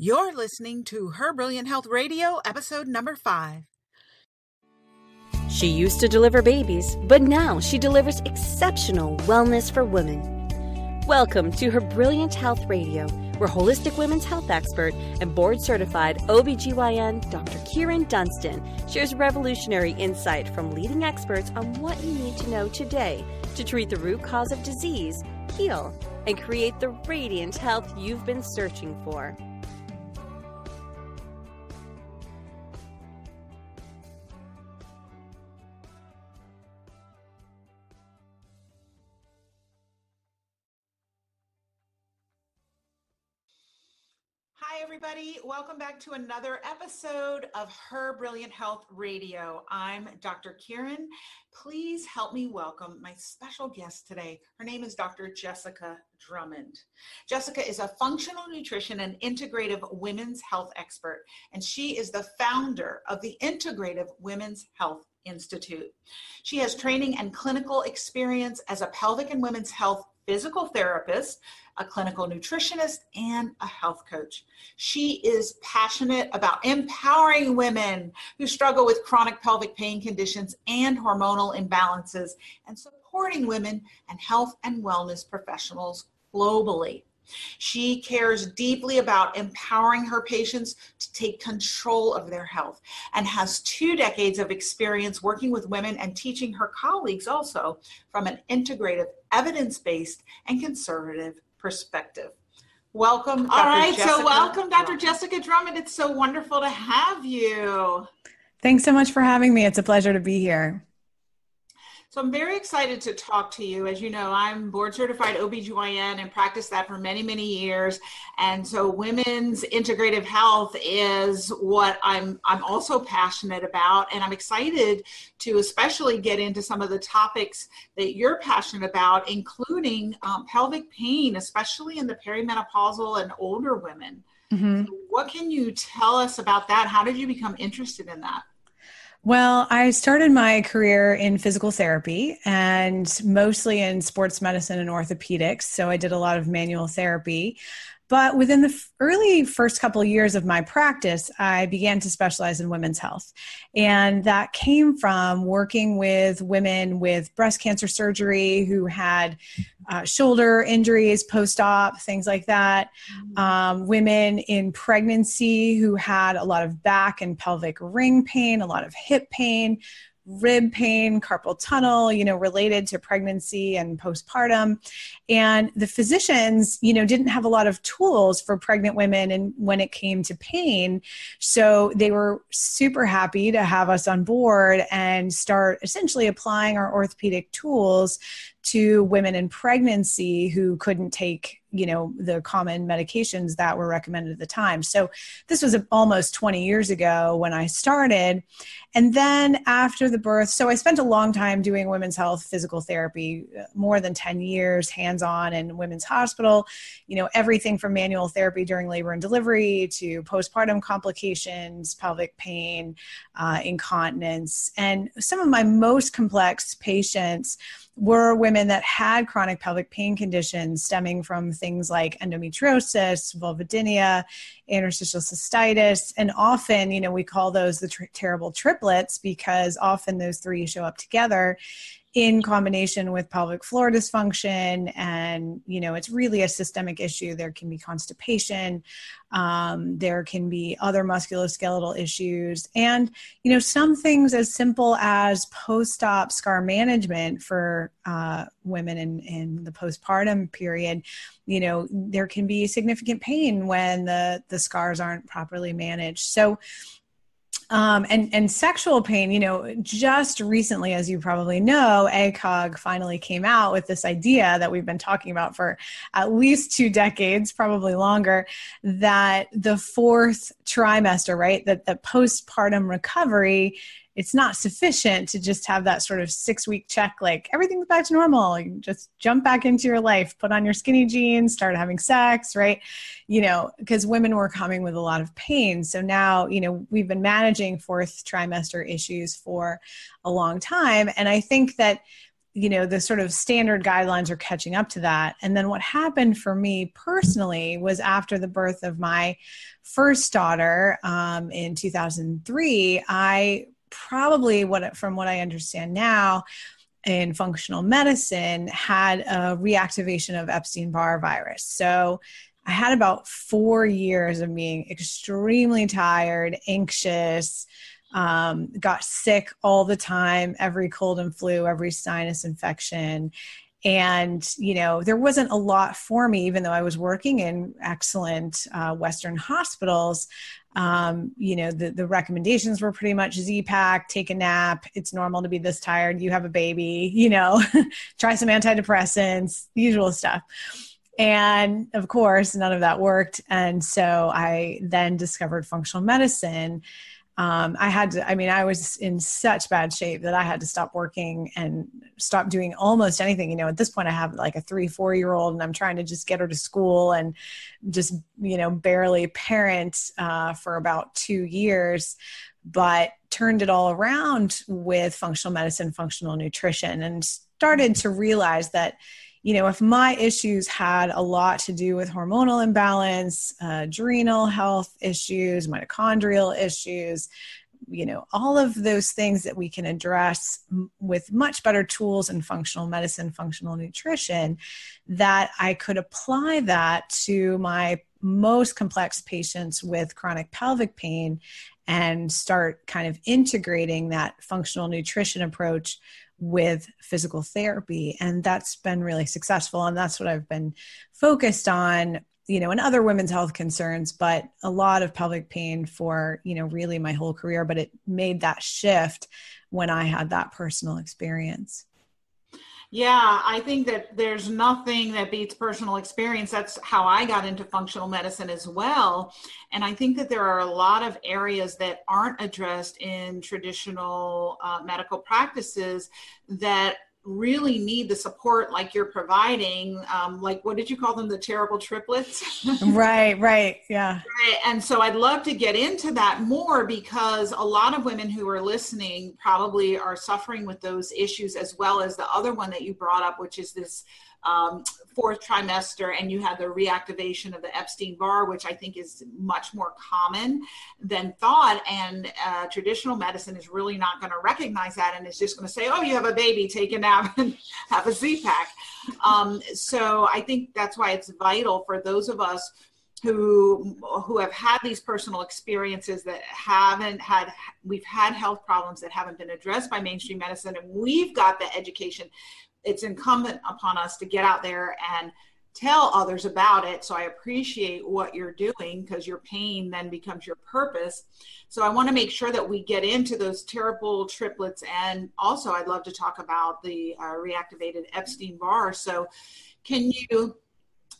You're listening to Her Brilliant Health Radio, episode number five. She used to deliver babies, but now she delivers exceptional wellness for women. Welcome to Her Brilliant Health Radio, where holistic women's health expert and board certified OBGYN Dr. Kyrin Dunston shares revolutionary insight from leading experts on what you need to know today to treat the root cause of disease, heal, and create the radiant health you've been searching for. Everybody. Welcome back to another episode of Her Brilliant Health Radio. I'm Dr. Kyrin. Please help me welcome my special guest today. Her name is Dr. Jessica Drummond. Jessica is a functional nutrition and integrative women's health expert, and she is the founder of the Integrative Women's Health Institute. She has training and clinical experience as a pelvic and women's health physical therapist, a clinical nutritionist, and a health coach. She is passionate about empowering women who struggle with chronic pelvic pain conditions and hormonal imbalances and supporting women and health and wellness professionals globally. She cares deeply about empowering her patients to take control of their health and has two decades of experience working with women and teaching her colleagues also from an integrative, evidence based, and conservative perspective. Welcome. Dr. All right, Jessica so welcome, Dr. Jessica Drummond. It's so wonderful to have you. Thanks so much for having me. It's a pleasure to be here. So I'm very excited to talk to you. As you know, I'm board certified OBGYN and practiced that for many, many years. And so women's integrative health is what I'm I'm also passionate about. And I'm excited to especially get into some of the topics that you're passionate about, including um, pelvic pain, especially in the perimenopausal and older women. Mhm. What can you tell us about that? How did you become interested in that? Well, I started my career in physical therapy and mostly in sports medicine and orthopedics. So I did a lot of manual therapy. But within the early first couple of years of my practice, I began to specialize in women's health. And that came from working with women with breast cancer surgery who had uh, shoulder injuries post op, things like that. Um, women in pregnancy who had a lot of back and pelvic ring pain, a lot of hip pain, rib pain, carpal tunnel, you know, related to pregnancy and postpartum. And the physicians, you know, didn't have a lot of tools for pregnant women and when it came to pain. So they were super happy to have us on board and start essentially applying our orthopedic tools to women in pregnancy who couldn't take you know the common medications that were recommended at the time. So this was almost 20 years ago when i started. And then after the birth so i spent a long time doing women's health physical therapy uh, more than 10 years hands on in women's hospital you know everything from manual therapy during labor and delivery to postpartum complications pelvic pain uh, incontinence. And some of my most complex patients were women that had chronic pelvic pain conditions stemming from things like endometriosis, vulvodynia, interstitial cystitis, and often, you know, we call those the tr- terrible triplets because often those three show up together in combination with pelvic floor dysfunction. And you know it's really a systemic issue. There can be constipation. Um, there can be other musculoskeletal issues. And you know some things as simple as post-op scar management for uh, women in, in the postpartum period you know there can be significant pain when the the scars aren't properly managed. So um, and and sexual pain you know just recently as you probably know ACOG finally came out with this idea that we've been talking about for at least two decades probably longer that the fourth trimester right that the postpartum recovery it's not sufficient to just have that sort of six week check like everything's back to normal. You just jump back into your life put on your skinny jeans start having sex right? You know because women were coming with a lot of pain. So now you know we've been managing fourth trimester issues for a long time. And i think that you know the sort of standard guidelines are catching up to that. And then what happened for me personally was after the birth of my first daughter um, in 2003 i probably what from what i understand now in functional medicine had a reactivation of epstein-barr virus so i had about four years of being extremely tired anxious um, got sick all the time, every cold and flu, every sinus infection. And, you know, there wasn't a lot for me, even though I was working in excellent uh, Western hospitals. Um, you know, the, the recommendations were pretty much Z-Pak, take a nap. It's normal to be this tired. You have a baby, you know, try some antidepressants, usual stuff. And of course, none of that worked. And so I then discovered functional medicine um, I had to, I mean, I was in such bad shape that I had to stop working and stop doing almost anything. You know, at this point, I have like a three, four year old, and I'm trying to just get her to school and just, you know, barely parent uh, for about two years, but turned it all around with functional medicine, functional nutrition, and started to realize that you know, if my issues had a lot to do with hormonal imbalance, uh, adrenal health issues, mitochondrial issues, you know, all of those things that we can address with much better tools in functional medicine, functional nutrition, that I could apply that to my most complex patients with chronic pelvic pain and start kind of integrating that functional nutrition approach with physical therapy and that's been really successful and that's what i've been focused on you know and other women's health concerns but a lot of pelvic pain for you know really my whole career but it made that shift when i had that personal experience yeah, I think that there's nothing that beats personal experience. That's how I got into functional medicine as well. And I think that there are a lot of areas that aren't addressed in traditional uh, medical practices that really need the support like you're providing um, like what did you call them the terrible triplets right right yeah right. and so i'd love to get into that more because a lot of women who are listening probably are suffering with those issues as well as the other one that you brought up which is this um, fourth trimester and you have the reactivation of the Epstein Barr, which I think is much more common than thought. And uh, traditional medicine is really not going to recognize that and is just going to say, oh, you have a baby, take a nap and have a Z pack. Um, so I think that's why it's vital for those of us who who have had these personal experiences that haven't had we've had health problems that haven't been addressed by mainstream medicine and we've got the education it's incumbent upon us to get out there and tell others about it. So I appreciate what you're doing because your pain then becomes your purpose. So I want to make sure that we get into those terrible triplets. And also, I'd love to talk about the uh, reactivated Epstein Barr. So, can you?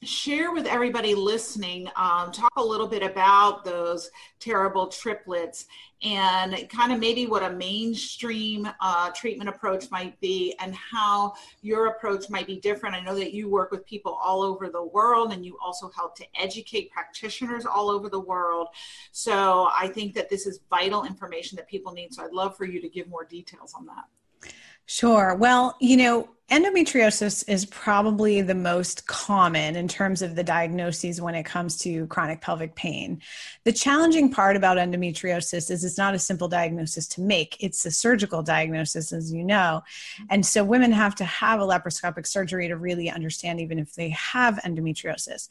Share with everybody listening, um, talk a little bit about those terrible triplets and kind of maybe what a mainstream uh, treatment approach might be and how your approach might be different. I know that you work with people all over the world and you also help to educate practitioners all over the world. So I think that this is vital information that people need. So I'd love for you to give more details on that. Sure. Well, you know, endometriosis is probably the most common in terms of the diagnoses when it comes to chronic pelvic pain. The challenging part about endometriosis is it's not a simple diagnosis to make, it's a surgical diagnosis, as you know. And so women have to have a laparoscopic surgery to really understand, even if they have endometriosis.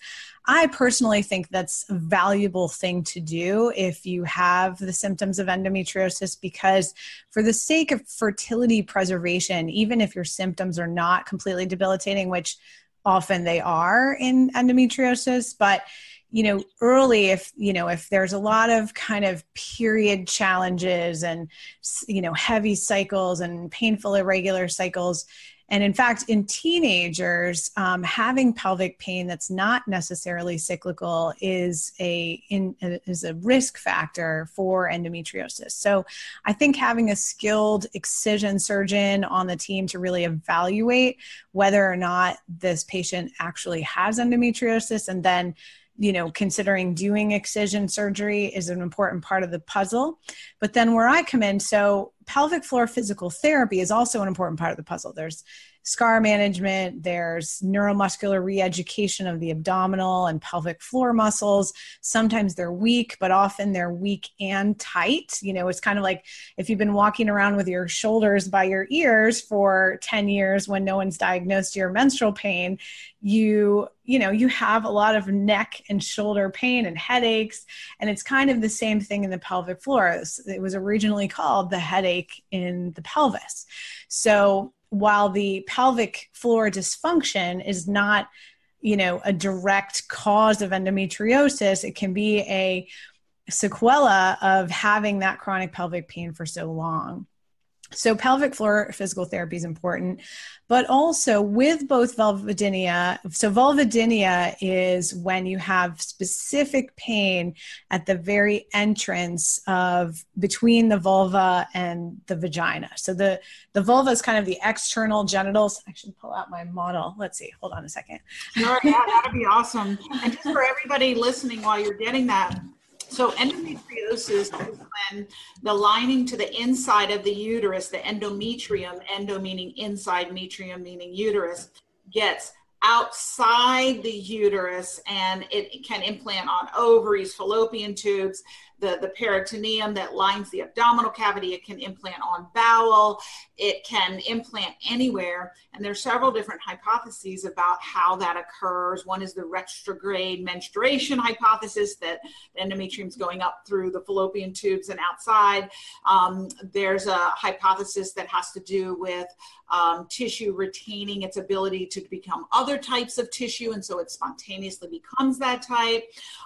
I personally think that's a valuable thing to do if you have the symptoms of endometriosis because, for the sake of fertility preservation, even if your symptoms are are not completely debilitating, which often they are in endometriosis, but you know early if you know if there's a lot of kind of period challenges and you know heavy cycles and painful irregular cycles and in fact, in teenagers, um, having pelvic pain that's not necessarily cyclical is a in, is a risk factor for endometriosis. So, I think having a skilled excision surgeon on the team to really evaluate whether or not this patient actually has endometriosis, and then you know, considering doing excision surgery is an important part of the puzzle. But then where I come in, so pelvic floor physical therapy is also an important part of the puzzle. There's scar management, there's neuromuscular re education of the abdominal and pelvic floor muscles. Sometimes they're weak, but often they're weak and tight. You know, it's kind of like if you've been walking around with your shoulders by your ears for 10 years when no one's diagnosed your menstrual pain, you you know you have a lot of neck and shoulder pain and headaches and it's kind of the same thing in the pelvic floor it was originally called the headache in the pelvis so while the pelvic floor dysfunction is not you know a direct cause of endometriosis it can be a sequela of having that chronic pelvic pain for so long so pelvic floor physical therapy is important, but also with both vulvodynia. So vulvodynia is when you have specific pain at the very entrance of between the vulva and the vagina. So the the vulva is kind of the external genitals. I should pull out my model. Let's see. Hold on a second. Yeah, that'd be awesome. And just for everybody listening while you're getting that, so endometriosis is when the lining to the inside of the uterus, the endometrium, endo meaning inside, metrium meaning uterus, gets outside the uterus and it can implant on ovaries, fallopian tubes, the, the peritoneum that lines the abdominal cavity. It can implant on bowel. It can implant anywhere. And there's several different hypotheses about how that occurs. One is the retrograde menstruation hypothesis that the endometrium is going up through the fallopian tubes and outside. Um, there's a hypothesis that has to do with um, tissue retaining its ability to become other types of tissue, and so it spontaneously becomes that type.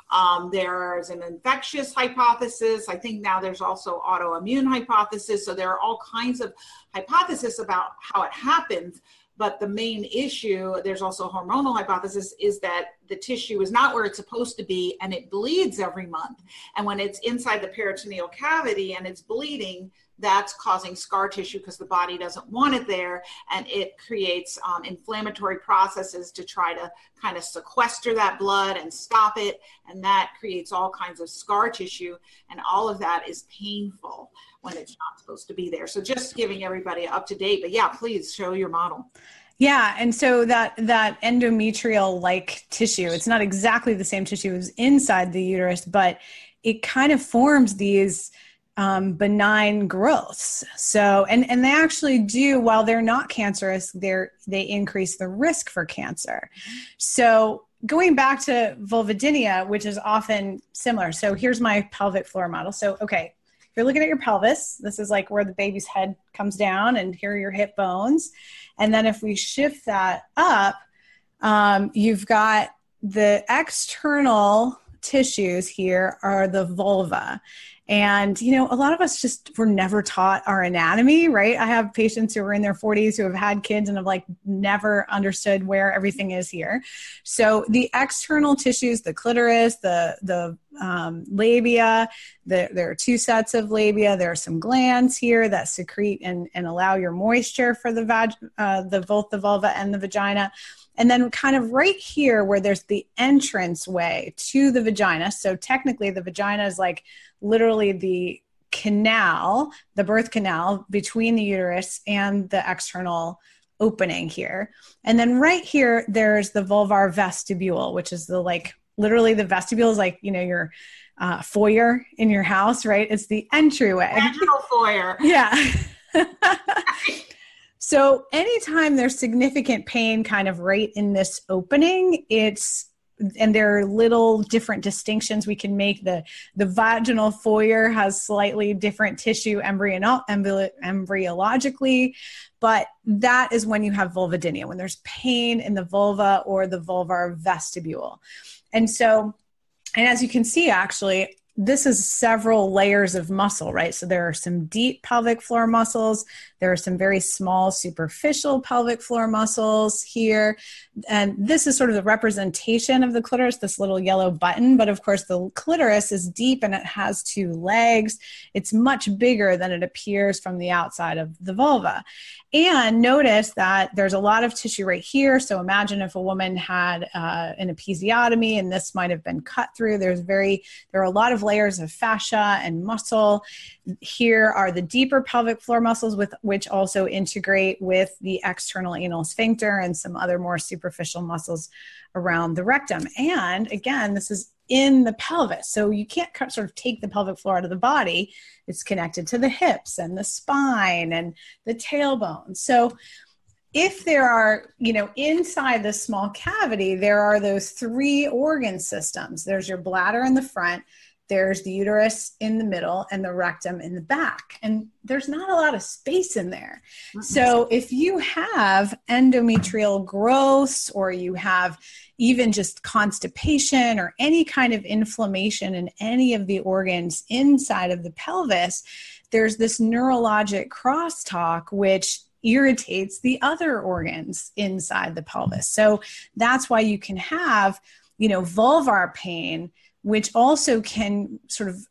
Um, there's an infectious hypothesis. I think now there's also autoimmune hypothesis. So there are all kinds of hypotheses about how it happens. But the main issue, there's also hormonal hypothesis, is that the tissue is not where it's supposed to be and it bleeds every month. And when it's inside the peritoneal cavity and it's bleeding, that's causing scar tissue because the body doesn't want it there and it creates um, inflammatory processes to try to kind of sequester that blood and stop it and that creates all kinds of scar tissue and all of that is painful when it's not supposed to be there. So just giving everybody up to date but yeah please show your model. Yeah, and so that that endometrial like tissue, it's not exactly the same tissue as inside the uterus, but it kind of forms these um, benign growths. So, and and they actually do, while they're not cancerous, they're they increase the risk for cancer. So, going back to vulvodynia, which is often similar. So, here's my pelvic floor model. So, okay, if you're looking at your pelvis, this is like where the baby's head comes down, and here are your hip bones. And then if we shift that up, um, you've got the external tissues here are the vulva and, you know, a lot of us just were never taught our anatomy, right? I have patients who are in their 40s who have had kids and have like never understood where everything is here. So the external tissues, the clitoris, the, the um, labia, the, there are two sets of labia. There are some glands here that secrete and, and allow your moisture for the, vag, uh, the both the vulva and the vagina. And then, kind of right here, where there's the entrance way to the vagina. So, technically, the vagina is like literally the canal, the birth canal between the uterus and the external opening here. And then right here, there's the vulvar vestibule, which is the like literally the vestibule is like, you know, your uh, foyer in your house, right? It's the entryway. Vaginal foyer. yeah. so anytime there's significant pain kind of right in this opening, it's and there are little different distinctions we can make. The the vaginal foyer has slightly different tissue embryo, embryologically, but that is when you have vulvodynia, when there's pain in the vulva or the vulvar vestibule. And so, and as you can see, actually, this is several layers of muscle, right? So there are some deep pelvic floor muscles. There are some very small superficial pelvic floor muscles here. And this is sort of the representation of the clitoris, this little yellow button. But of course, the clitoris is deep and it has two legs. It's much bigger than it appears from the outside of the vulva. And notice that there's a lot of tissue right here. So imagine if a woman had uh, an episiotomy and this might have been cut through. There's very, there are a lot of of layers of fascia and muscle. Here are the deeper pelvic floor muscles, with which also integrate with the external anal sphincter and some other more superficial muscles around the rectum. And again, this is in the pelvis. So you can't sort of take the pelvic floor out of the body. It's connected to the hips and the spine and the tailbone. So if there are, you know, inside the small cavity, there are those three organ systems. There's your bladder in the front, there's the uterus in the middle, and the rectum in the back. And there's not a lot of space in there. So if you have endometrial growths or you have even just constipation or any kind of inflammation in any of the organs inside of the pelvis, there's this neurologic crosstalk which irritates the other organs inside the pelvis. So that's why you can have, you know, vulvar pain, which also can sort of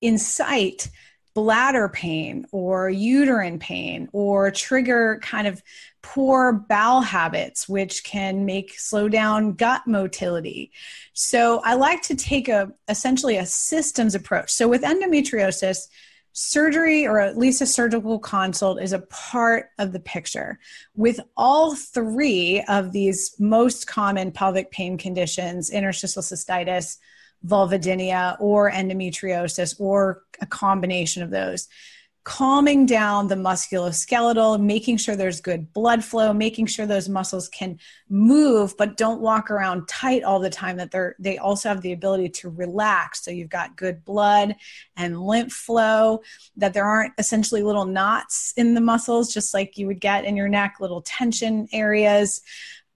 incite bladder pain or uterine pain or trigger kind of poor bowel habits which can make slow down gut motility so i like to take a essentially a systems approach so with endometriosis surgery or at least a surgical consult is a part of the picture. With all three of these most common pelvic pain conditions, interstitial cystitis, vulvodynia, or endometriosis, or a combination of those, calming down the musculoskeletal, making sure there's good blood flow, making sure those muscles can move but don't walk around tight all the time that they're they also have the ability to relax. So you've got good blood and lymph flow that there aren't essentially little knots in the muscles just like you would get in your neck little tension areas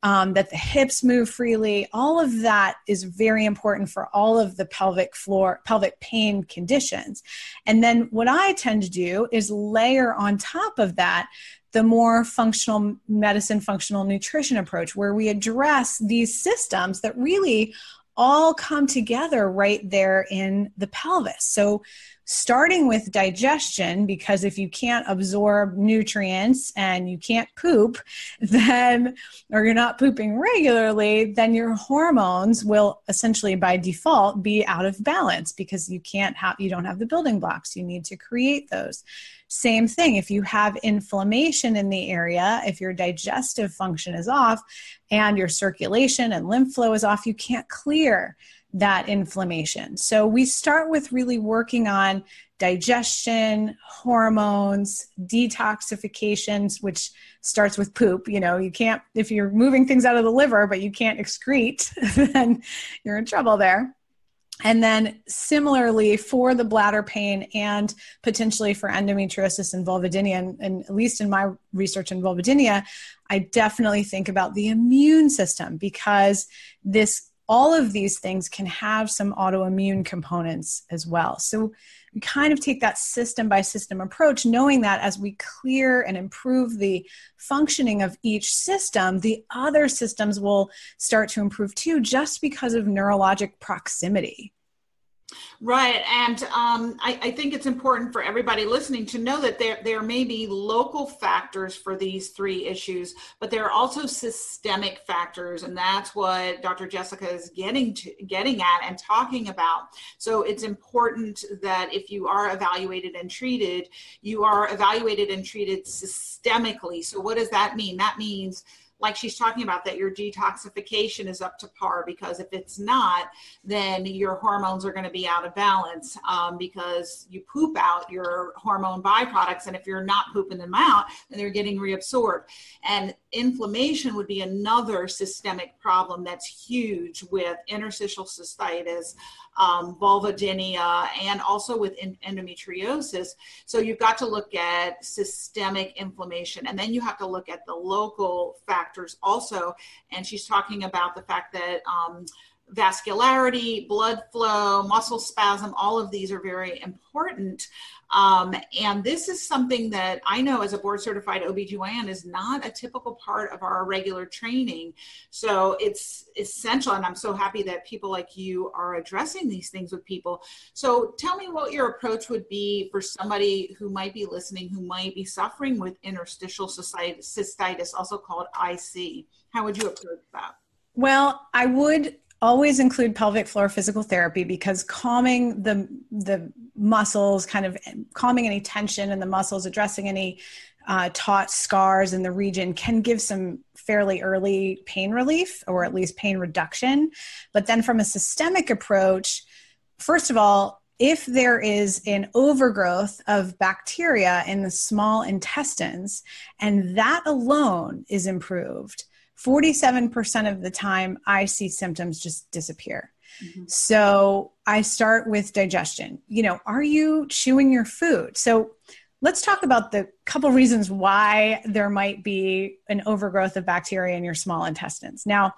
um, that the hips move freely. All of that is very important for all of the pelvic floor, pelvic pain conditions. And then what I tend to do is layer on top of that the more functional medicine, functional nutrition approach, where we address these systems that really all come together right there in the pelvis. So starting with digestion because if you can't absorb nutrients and you can't poop then or you're not pooping regularly then your hormones will essentially by default be out of balance because you can't have you don't have the building blocks you need to create those same thing if you have inflammation in the area if your digestive function is off and your circulation and lymph flow is off you can't clear that inflammation. So we start with really working on digestion, hormones, detoxifications, which starts with poop. You know, you can't, if you're moving things out of the liver, but you can't excrete, then you're in trouble there. And then similarly for the bladder pain and potentially for endometriosis and vulvodynia, and, and, at least in my research in vulvodynia, I definitely think about the immune system because this all of these things can have some autoimmune components as well. So we kind of take that system by system approach, knowing that as we clear and improve the functioning of each system, the other systems will start to improve too, just because of neurologic proximity. Right, and um, I, I, think it's important for everybody listening to know that there there may be local factors for these three issues, but there are also systemic factors, and that's what Dr. Jessica is getting to getting at and talking about. So it's important that if you are evaluated and treated, you are evaluated and treated systemically. So what does that mean? That means like she's talking about that your detoxification is up to par because if it's not then your hormones are going to be out of balance um, because you poop out your hormone byproducts and if you're not pooping them out then they're getting reabsorbed. And inflammation would be another systemic problem that's huge with interstitial cystitis um, vulvodynia, and also with endometriosis. So you've got to look at systemic inflammation, and then you have to look at the local factors also. And she's talking about the fact that um, vascularity, blood flow, muscle spasm, all of these are very important. Um, and this is something that I know as a board certified OBGYN is not a typical part of our regular training. So it's essential. And I'm so happy that people like you are addressing these things with people. So tell me what your approach would be for somebody who might be listening, who might be suffering with interstitial cystitis, also called IC. How would you approach that? Well, I would always include pelvic floor physical therapy because calming the the muscles, kind of calming any tension in the muscles, addressing any uh, taut scars in the region can give some fairly early pain relief or at least pain reduction. But then from a systemic approach, first of all, if there is an overgrowth of bacteria in the small intestines and that alone is improved, 47% of the time I see symptoms just disappear. Mm-hmm. So I start with digestion. You know, are you chewing your food? So let's talk about the couple reasons why there might be an overgrowth of bacteria in your small intestines. Now,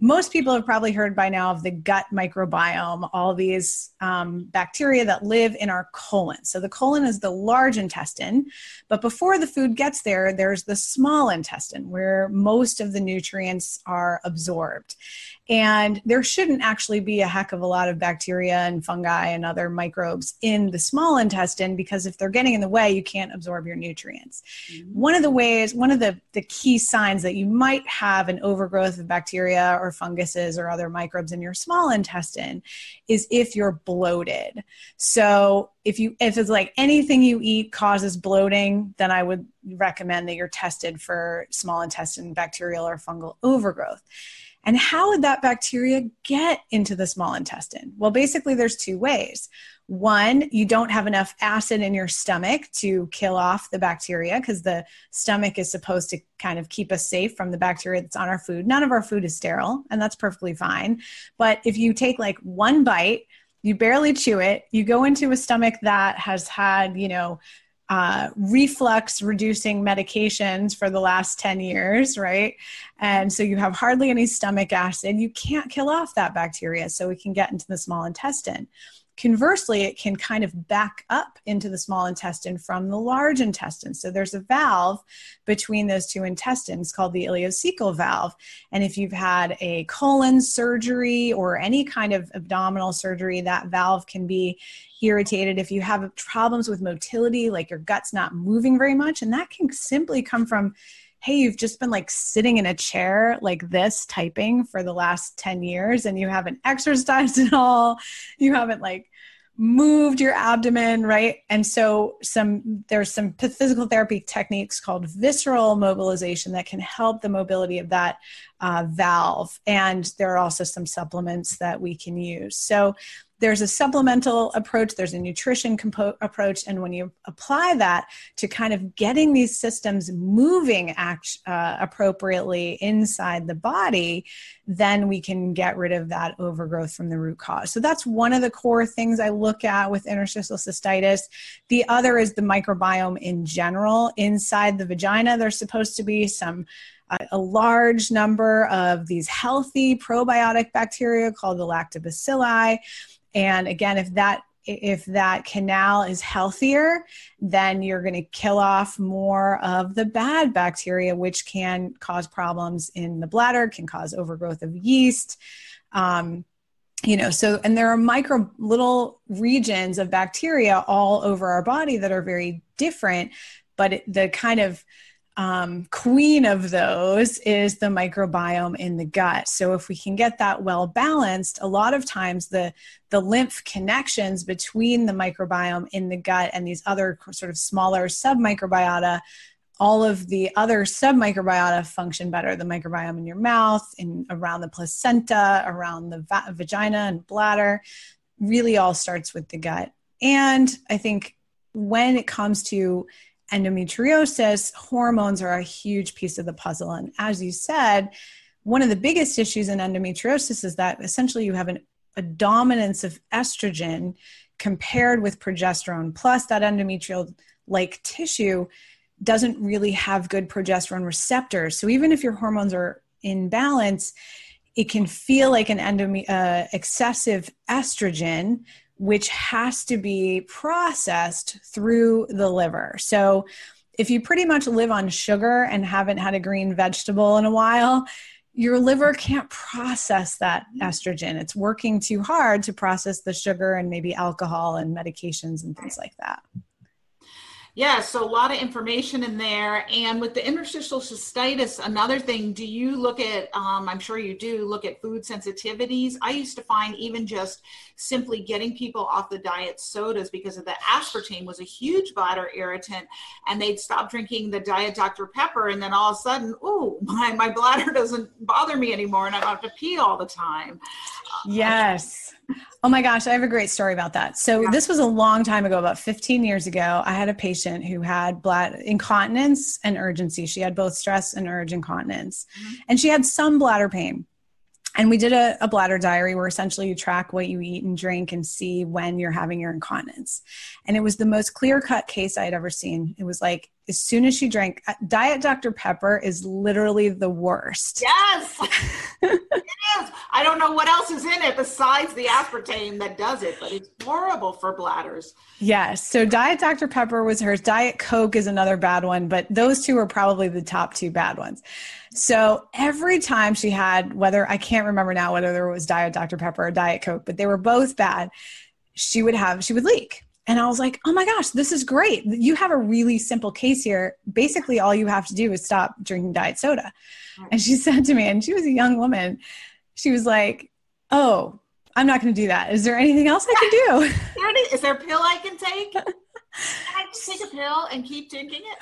most people have probably heard by now of the gut microbiome, all these um, bacteria that live in our colon. So, the colon is the large intestine, but before the food gets there, there's the small intestine where most of the nutrients are absorbed. And there shouldn't actually be a heck of a lot of bacteria and fungi and other microbes in the small intestine because if they're getting in the way, you can't absorb your nutrients. Mm-hmm. One of the ways, one of the, the key signs that you might have an overgrowth of bacteria or funguses or other microbes in your small intestine is if you're bloated. So if you if it's like anything you eat causes bloating, then I would recommend that you're tested for small intestine bacterial or fungal overgrowth. And how would that bacteria get into the small intestine? Well, basically, there's two ways. One, you don't have enough acid in your stomach to kill off the bacteria because the stomach is supposed to kind of keep us safe from the bacteria that's on our food. None of our food is sterile, and that's perfectly fine. But if you take like one bite, you barely chew it, you go into a stomach that has had, you know, uh, reflux reducing medications for the last 10 years, right? And so you have hardly any stomach acid. You can't kill off that bacteria, so we can get into the small intestine. Conversely, it can kind of back up into the small intestine from the large intestine. So there's a valve between those two intestines called the ileocecal valve. And if you've had a colon surgery or any kind of abdominal surgery, that valve can be irritated. If you have problems with motility, like your gut's not moving very much, and that can simply come from hey, you've just been like sitting in a chair like this typing for the last 10 years and you haven't exercised at all. You haven't like moved your abdomen, right? And so some there's some physical therapy techniques called visceral mobilization that can help the mobility of that uh, valve. And there are also some supplements that we can use. So there's a supplemental approach, there's a nutrition compo- approach, and when you apply that to kind of getting these systems moving act, uh, appropriately inside the body, then we can get rid of that overgrowth from the root cause. So that's one of the core things I look at with interstitial cystitis. The other is the microbiome in general. Inside the vagina, there's supposed to be some a large number of these healthy probiotic bacteria called the lactobacilli and again if that if that canal is healthier, then you're going to kill off more of the bad bacteria, which can cause problems in the bladder, can cause overgrowth of yeast. Um, you know, so, and there are micro little regions of bacteria all over our body that are very different, but it, the kind of um, queen of those is the microbiome in the gut. So if we can get that well balanced, a lot of times the the lymph connections between the microbiome in the gut and these other sort of smaller submicrobiota, all of the other submicrobiota function better. The microbiome in your mouth, in around the placenta, around the va- vagina and bladder, really all starts with the gut. And I think when it comes to endometriosis, hormones are a huge piece of the puzzle. And as you said, one of the biggest issues in endometriosis is that essentially you have an, a dominance of estrogen compared with progesterone, plus that endometrial like tissue doesn't really have good progesterone receptors. So even if your hormones are in balance, it can feel like an endome- uh, excessive estrogen which has to be processed through the liver. So, if you pretty much live on sugar and haven't had a green vegetable in a while, your liver can't process that estrogen. It's working too hard to process the sugar and maybe alcohol and medications and things like that. Yeah, so a lot of information in there. And with the interstitial cystitis, another thing, do you look at, um, I'm sure you do, look at food sensitivities? I used to find even just simply getting people off the diet sodas because of the aspartame was a huge bladder irritant. And they'd stop drinking the diet Dr. Pepper. And then all of a sudden, ooh, my, my bladder doesn't bother me anymore and I don't have to pee all the time. Yes. Oh my gosh, I have a great story about that. So yeah. this was a long time ago, about 15 years ago. I had a patient who had bladder incontinence and urgency. She had both stress and urge incontinence. Mm-hmm. And she had some bladder pain. And we did a, a, bladder diary where essentially you track what you eat and drink and see when you're having your incontinence. And it was the most clear cut case I had ever seen. It was like as soon as she drank, uh, Diet Dr. Pepper is literally the worst. Yes. it is I don't know what else is in it besides the aspartame that does it, but it's horrible for bladders. Yes. So Diet Dr. Pepper was hers. Diet Coke is another bad one, but those two are probably the top two bad ones. So every time she had, whether I can't remember now whether there was Diet Dr. Pepper or Diet Coke, but they were both bad, she would have, she would leak. And I was like, oh my gosh, this is great. You have a really simple case here. Basically, all you have to do is stop drinking diet soda. And she said to me, and she was a young woman, she was like, oh, I'm not going to do that. Is there anything else I can do? is there a pill I can take? Can I just take a pill and keep drinking it?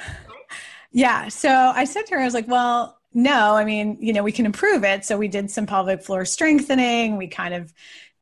Yeah. So I said to her, I was like, well, no, I mean, you know, we can improve it. So we did some pelvic floor strengthening. We kind of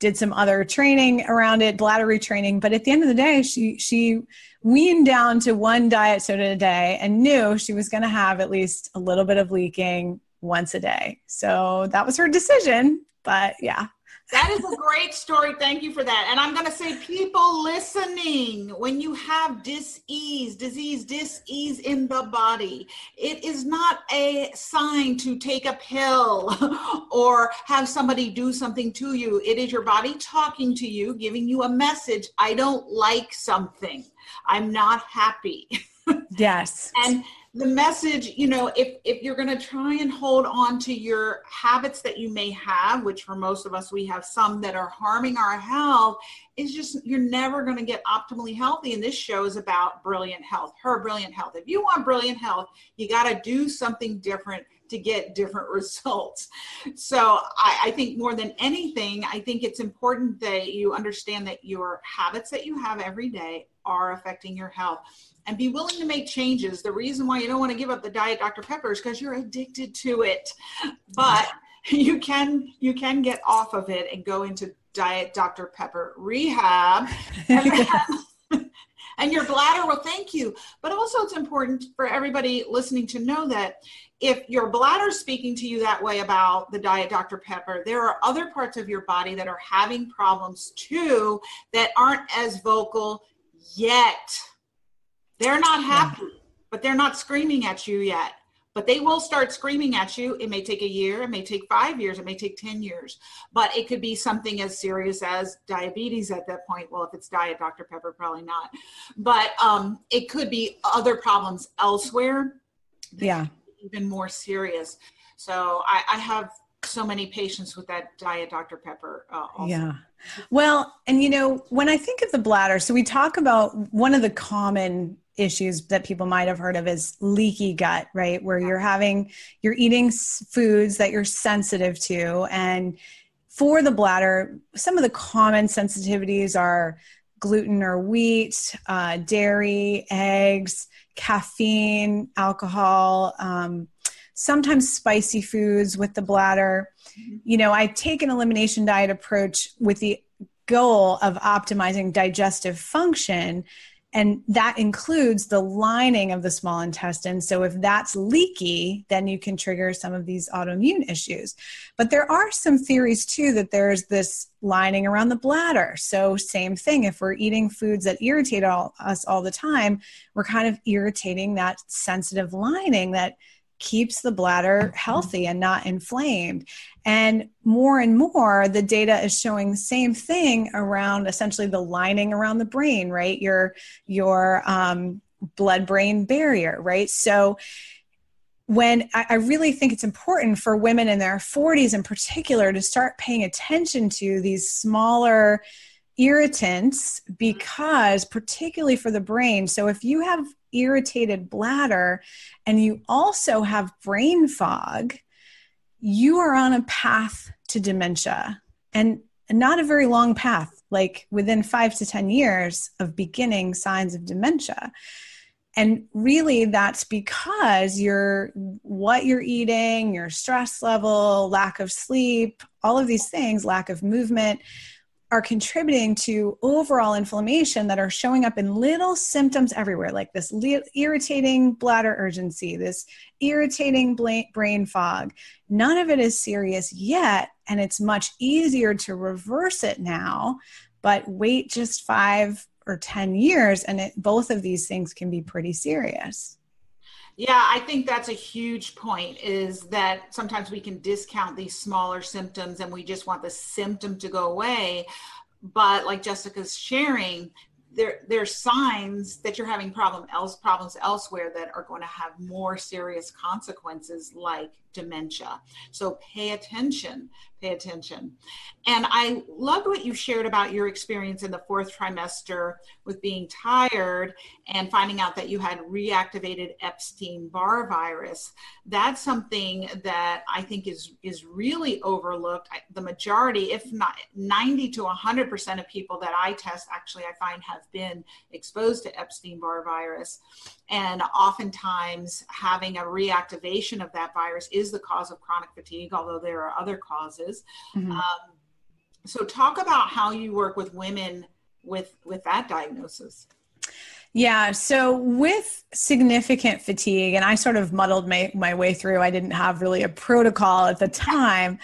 did some other training around it, bladder retraining. But at the end of the day, she she weaned down to one diet soda a day and knew she was going to have at least a little bit of leaking once a day. So that was her decision. But yeah, that is a great story. Thank you for that. And I'm going to say, people listening, when you have disease, disease, disease, in the body, it is not a sign to take a pill or have somebody do something to you. It is your body talking to you, giving you a message. I don't like something. I'm not happy. Yes. and the message you know if if you're going to try and hold on to your habits that you may have which for most of us we have some that are harming our health is just you're never going to get optimally healthy. And this show is about brilliant health her brilliant health. If you want brilliant health you got to do something different to get different results. So I, I, think more than anything, I think it's important that you understand that your habits that you have every day are affecting your health and be willing to make changes. The reason why you don't want to give up the diet Dr. Pepper is because you're addicted to it. But you can you can get off of it and go into diet Dr. Pepper rehab. And, your bladder will thank you. But also it's important for everybody listening to know that if your bladder's speaking to you that way about the diet Dr. Pepper, there are other parts of your body that are having problems too that aren't as vocal yet. They're not happy, yeah. but they're not screaming at you yet. But they will start screaming at you. It may take a year, it may take five years, it may take 10 years, but it could be something as serious as diabetes at that point. Well, if it's diet Dr. Pepper, probably not. But um, it could be other problems elsewhere. Yeah. Even more serious. So I, I have so many patients with that diet Dr. Pepper. Uh, yeah. Well, and you know, when I think of the bladder, so we talk about one of the common issues that people might have heard of is leaky gut, right? Where you're having, you're eating foods that you're sensitive to. And for the bladder, some of the common sensitivities are gluten or wheat, uh, dairy, eggs, caffeine, alcohol, um, sometimes spicy foods with the bladder. Mm-hmm. You know, I take an elimination diet approach with the goal of optimizing digestive function. And that includes the lining of the small intestine. So, if that's leaky, then you can trigger some of these autoimmune issues. But there are some theories too that there's this lining around the bladder. So, same thing, if we're eating foods that irritate all, us all the time, we're kind of irritating that sensitive lining that keeps the bladder healthy and not inflamed. And more and more, the data is showing the same thing around essentially the lining around the brain, right? Your your um, blood brain barrier, right? So when I, I, really think it's important for women in their 40s in particular to start paying attention to these smaller irritants because particularly for the brain so if you have irritated bladder and you also have brain fog, you are on a path to dementia and not a very long path, like within five to 10 years of beginning signs of dementia. And really, that's because you're what you're eating, your stress level, lack of sleep, all of these things, lack of movement, are contributing to overall inflammation that are showing up in little symptoms everywhere, like this le- irritating bladder urgency, this irritating brain fog. None of it is serious yet, and it's much easier to reverse it now. But wait just five or 10 years, and it, both of these things can be pretty serious. Yeah, I think that's a huge point is that sometimes we can discount these smaller symptoms and we just want the symptom to go away. But like Jessica's sharing, there there's signs that you're having problem else problems elsewhere that are going to have more serious consequences like dementia. So pay attention, pay attention. And I loved what you shared about your experience in the fourth trimester with being tired and finding out that you had reactivated Epstein-Barr virus. That's something that I think is is really overlooked. The majority, if not 90 to 100% of people that I test actually I find have been exposed to Epstein-Barr virus. And oftentimes having a reactivation of that virus is the cause of chronic fatigue, although there are other causes. Mm-hmm. Um, so talk about how you work with women with with that diagnosis. Yeah. So with significant fatigue, and I sort of muddled my, my way through, I didn't have really a protocol at the time,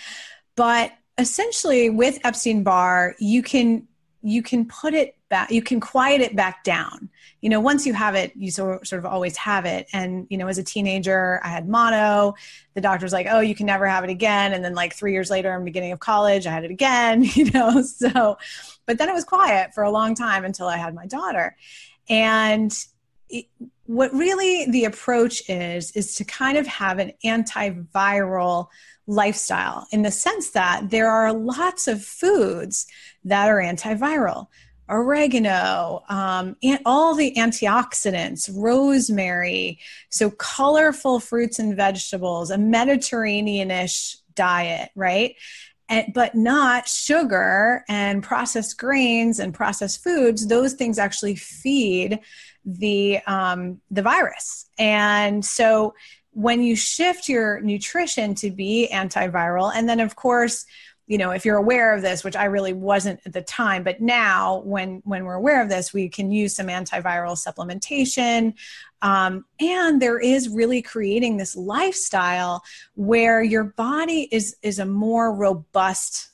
but essentially with Epstein Barr, you can you can put it back you can quiet it back down. You know once you have it you sort, sort of always have it. And you know as a teenager i had mono. The doctor's like oh you can never have it again. And then like three years later in beginning of college i had it again you know so but then it was quiet for a long time until i had my daughter. And it, what really the approach is is to kind of have an antiviral lifestyle in the sense that there are lots of foods that are antiviral oregano, um, and all the antioxidants, rosemary, so colorful fruits and vegetables, a Mediterranean-ish diet, right? And, but not sugar and processed grains and processed foods. Those things actually feed the um, the virus, and so when you shift your nutrition to be antiviral, and then of course you know if you're aware of this which i really wasn't at the time but now when when we're aware of this we can use some antiviral supplementation. Um, and there is really creating this lifestyle where your body is is a more robust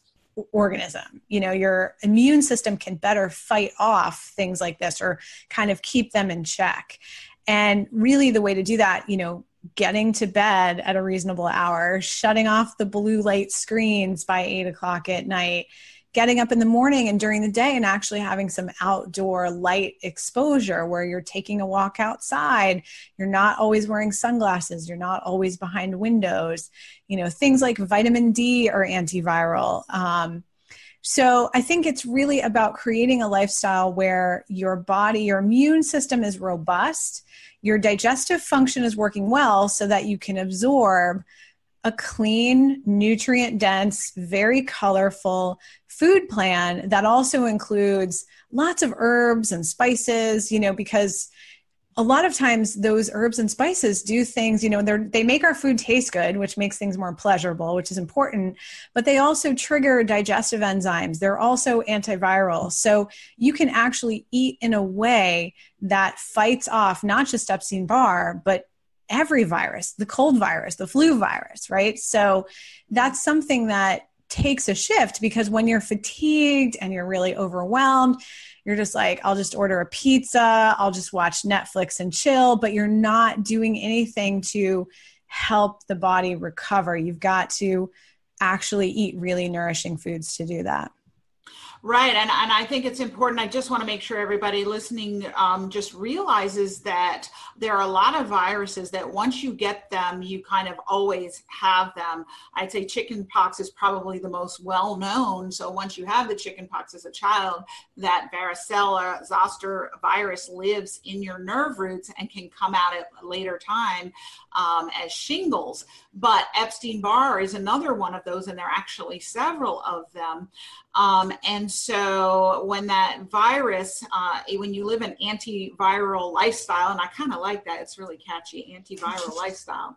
organism. You know your immune system can better fight off things like this or kind of keep them in check. And really the way to do that you know getting to bed at a reasonable hour, shutting off the blue light screens by eight o'clock at night, getting up in the morning and during the day and actually having some outdoor light exposure where you're taking a walk outside. You're not always wearing sunglasses. You're not always behind windows. You know, things like vitamin D are antiviral. Um, so I think it's really about creating a lifestyle where your body, your immune system is robust your digestive function is working well so that you can absorb a clean, nutrient dense, very colorful food plan that also includes lots of herbs and spices, you know, because a lot of times those herbs and spices do things you know they they make our food taste good which makes things more pleasurable which is important but they also trigger digestive enzymes. They're also antiviral. So you can actually eat in a way that fights off not just epstein-barr but every virus the cold virus the flu virus right? So that's something that takes a shift because when you're fatigued and you're really overwhelmed you're just like, I'll just order a pizza, I'll just watch Netflix and chill, but you're not doing anything to help the body recover. You've got to actually eat really nourishing foods to do that. Right. And, and I think it's important. I just want to make sure everybody listening um, just realizes that there are a lot of viruses that once you get them, you kind of always have them. I'd say chickenpox is probably the most well known. So once you have the chickenpox as a child, that varicella zoster virus lives in your nerve roots and can come out at a later time um, as shingles. But Epstein Barr is another one of those, and there are actually several of them. Um, and so when that virus, uh, when you live an antiviral lifestyle, and I kind of like that, it's really catchy, antiviral lifestyle.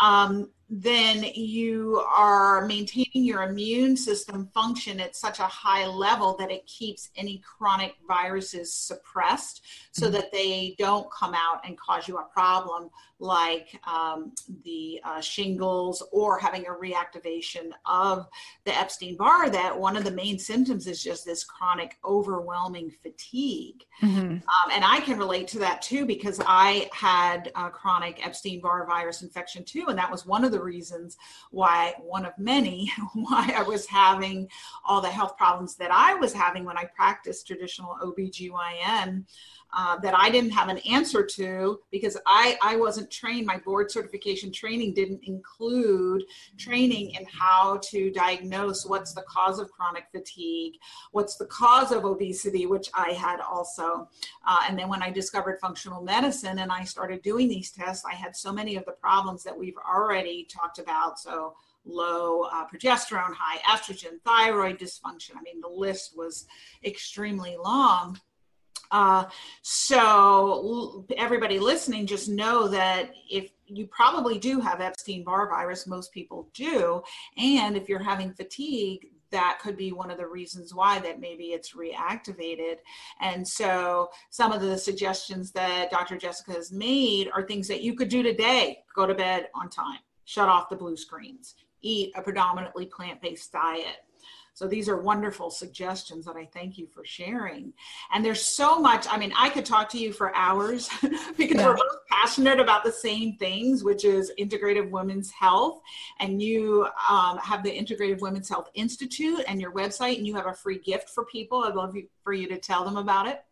Um, then you are maintaining your immune system function at such a high level that it keeps any chronic viruses suppressed so mm-hmm. that they don't come out and cause you a problem like um, the uh, shingles or having a reactivation of the Epstein Barr. That one of the main symptoms is just this chronic, overwhelming fatigue. Mm-hmm. Um, and I can relate to that too because I had a chronic Epstein Barr virus infection too. And that was one of the reasons why, one of many, why I was having all the health problems that I was having when I practiced traditional OBGYN uh, that I didn't have an answer to because I, I wasn't trained. My board certification training didn't include training in how to diagnose what's the cause of chronic fatigue, what's the cause of obesity, which I had also. Uh, and then when I discovered functional medicine and I started doing these tests, I had so many of the problems that we've already talked about. So low uh, progesterone, high estrogen, thyroid dysfunction. I mean, the list was extremely long. Uh, so everybody listening, just know that if you probably do have Epstein-Barr virus, most people do, and if you're having fatigue, that could be one of the reasons why that maybe it's reactivated. And so some of the suggestions that Dr. Jessica has made are things that you could do today. Go to bed on time, shut off the blue screens, eat a predominantly plant-based diet, so these are wonderful suggestions that I thank you for sharing. And there's so much, I mean, I could talk to you for hours because yeah. we're both passionate about the same things, which is integrative women's health. And you um, have the Integrative Women's Health Institute and your website, and you have a free gift for people. I'd love you, for you to tell them about it.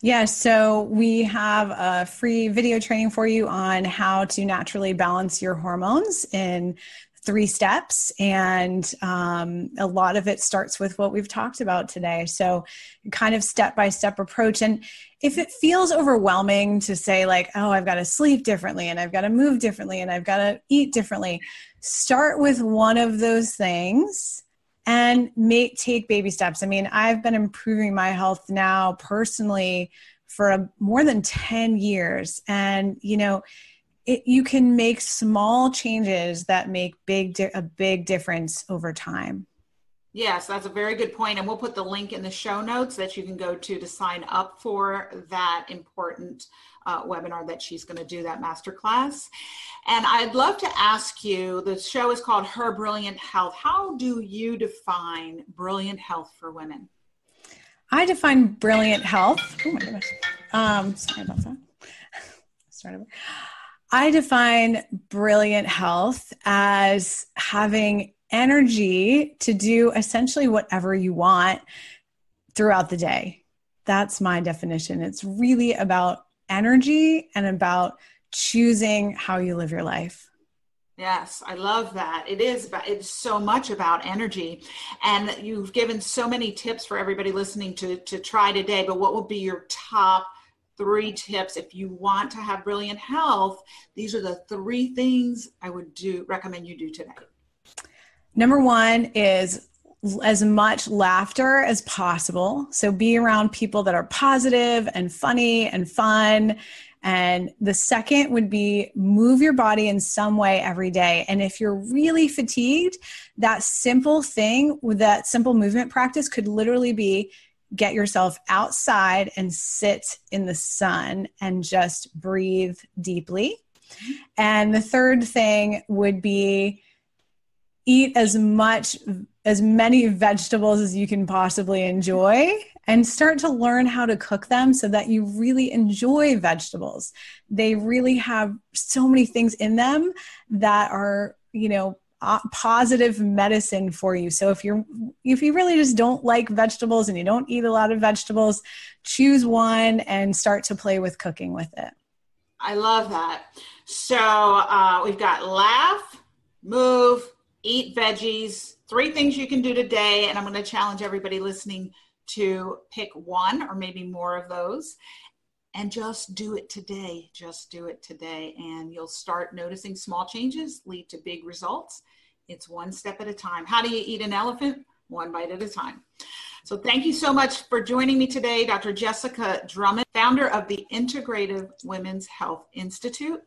Yeah, so we have a free video training for you on how to naturally balance your hormones in three steps and um, a lot of it starts with what we've talked about today. So kind of step by step approach and if it feels overwhelming to say like oh i've got to sleep differently and i've got to move differently and i've got to eat differently start with one of those things and make take baby steps. I mean i've been improving my health now personally for a, more than 10 years and you know it, you can make small changes that make big di- a big difference over time. Yes that's a very good point and we'll put the link in the show notes that you can go to to sign up for that important uh, webinar that she's going to do that masterclass. And i'd love to ask you the show is called her brilliant health. How do you define brilliant health for women? I define brilliant health. Oh my goodness um, sorry about that. Start over I define brilliant health as having energy to do essentially whatever you want throughout the day. That's my definition. It's really about energy and about choosing how you live your life. Yes, I love that. It is about, it's so much about energy. And you've given so many tips for everybody listening to to try today, but what would be your top three tips. If you want to have brilliant health these are the three things i would do recommend you do today. Number one is as much laughter as possible. So be around people that are positive and funny and fun. And the second would be move your body in some way every day. And if you're really fatigued, that simple thing with that simple movement practice could literally be get yourself outside and sit in the sun and just breathe deeply. And the third thing would be eat as much as many vegetables as you can possibly enjoy and start to learn how to cook them so that you really enjoy vegetables. They really have so many things in them that are, you know, positive medicine for you. So if you're if you really just don't like vegetables and you don't eat a lot of vegetables, choose one and start to play with cooking with it. I love that. So uh, we've got laugh, move, eat veggies, three things you can do today. And I'm going to challenge everybody listening to pick one or maybe more of those and just do it today. Just do it today. And you'll start noticing small changes lead to big results. It's one step at a time. How do you eat an elephant? One bite at a time. So thank you so much for joining me today, Dr. Jessica Drummond, founder of the Integrative Women's Health Institute.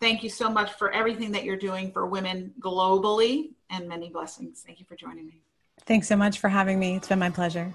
Thank you so much for everything that you're doing for women globally and many blessings. Thank you for joining me. Thanks so much for having me. It's been my pleasure.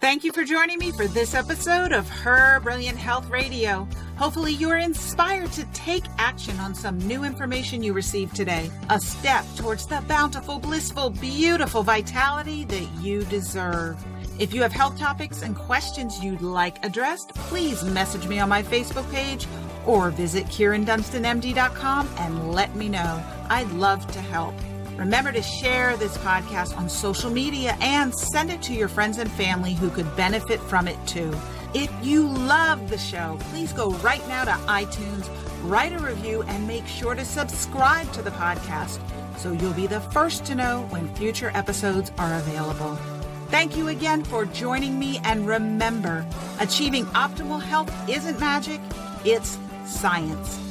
Thank you for joining me for this episode of Her Brilliant Health Radio. Hopefully, you are inspired to take action on some new information you received today, a step towards the bountiful, blissful, beautiful vitality that you deserve. If you have health topics and questions you'd like addressed, please message me on my Facebook page or visit KyrinDunstonMD.com and let me know. I'd love to help. Remember to share this podcast on social media and send it to your friends and family who could benefit from it too. If you love the show, please go right now to iTunes, write a review, and make sure to subscribe to the podcast so you'll be the first to know when future episodes are available. Thank you again for joining me, and remember achieving optimal health isn't magic, it's science.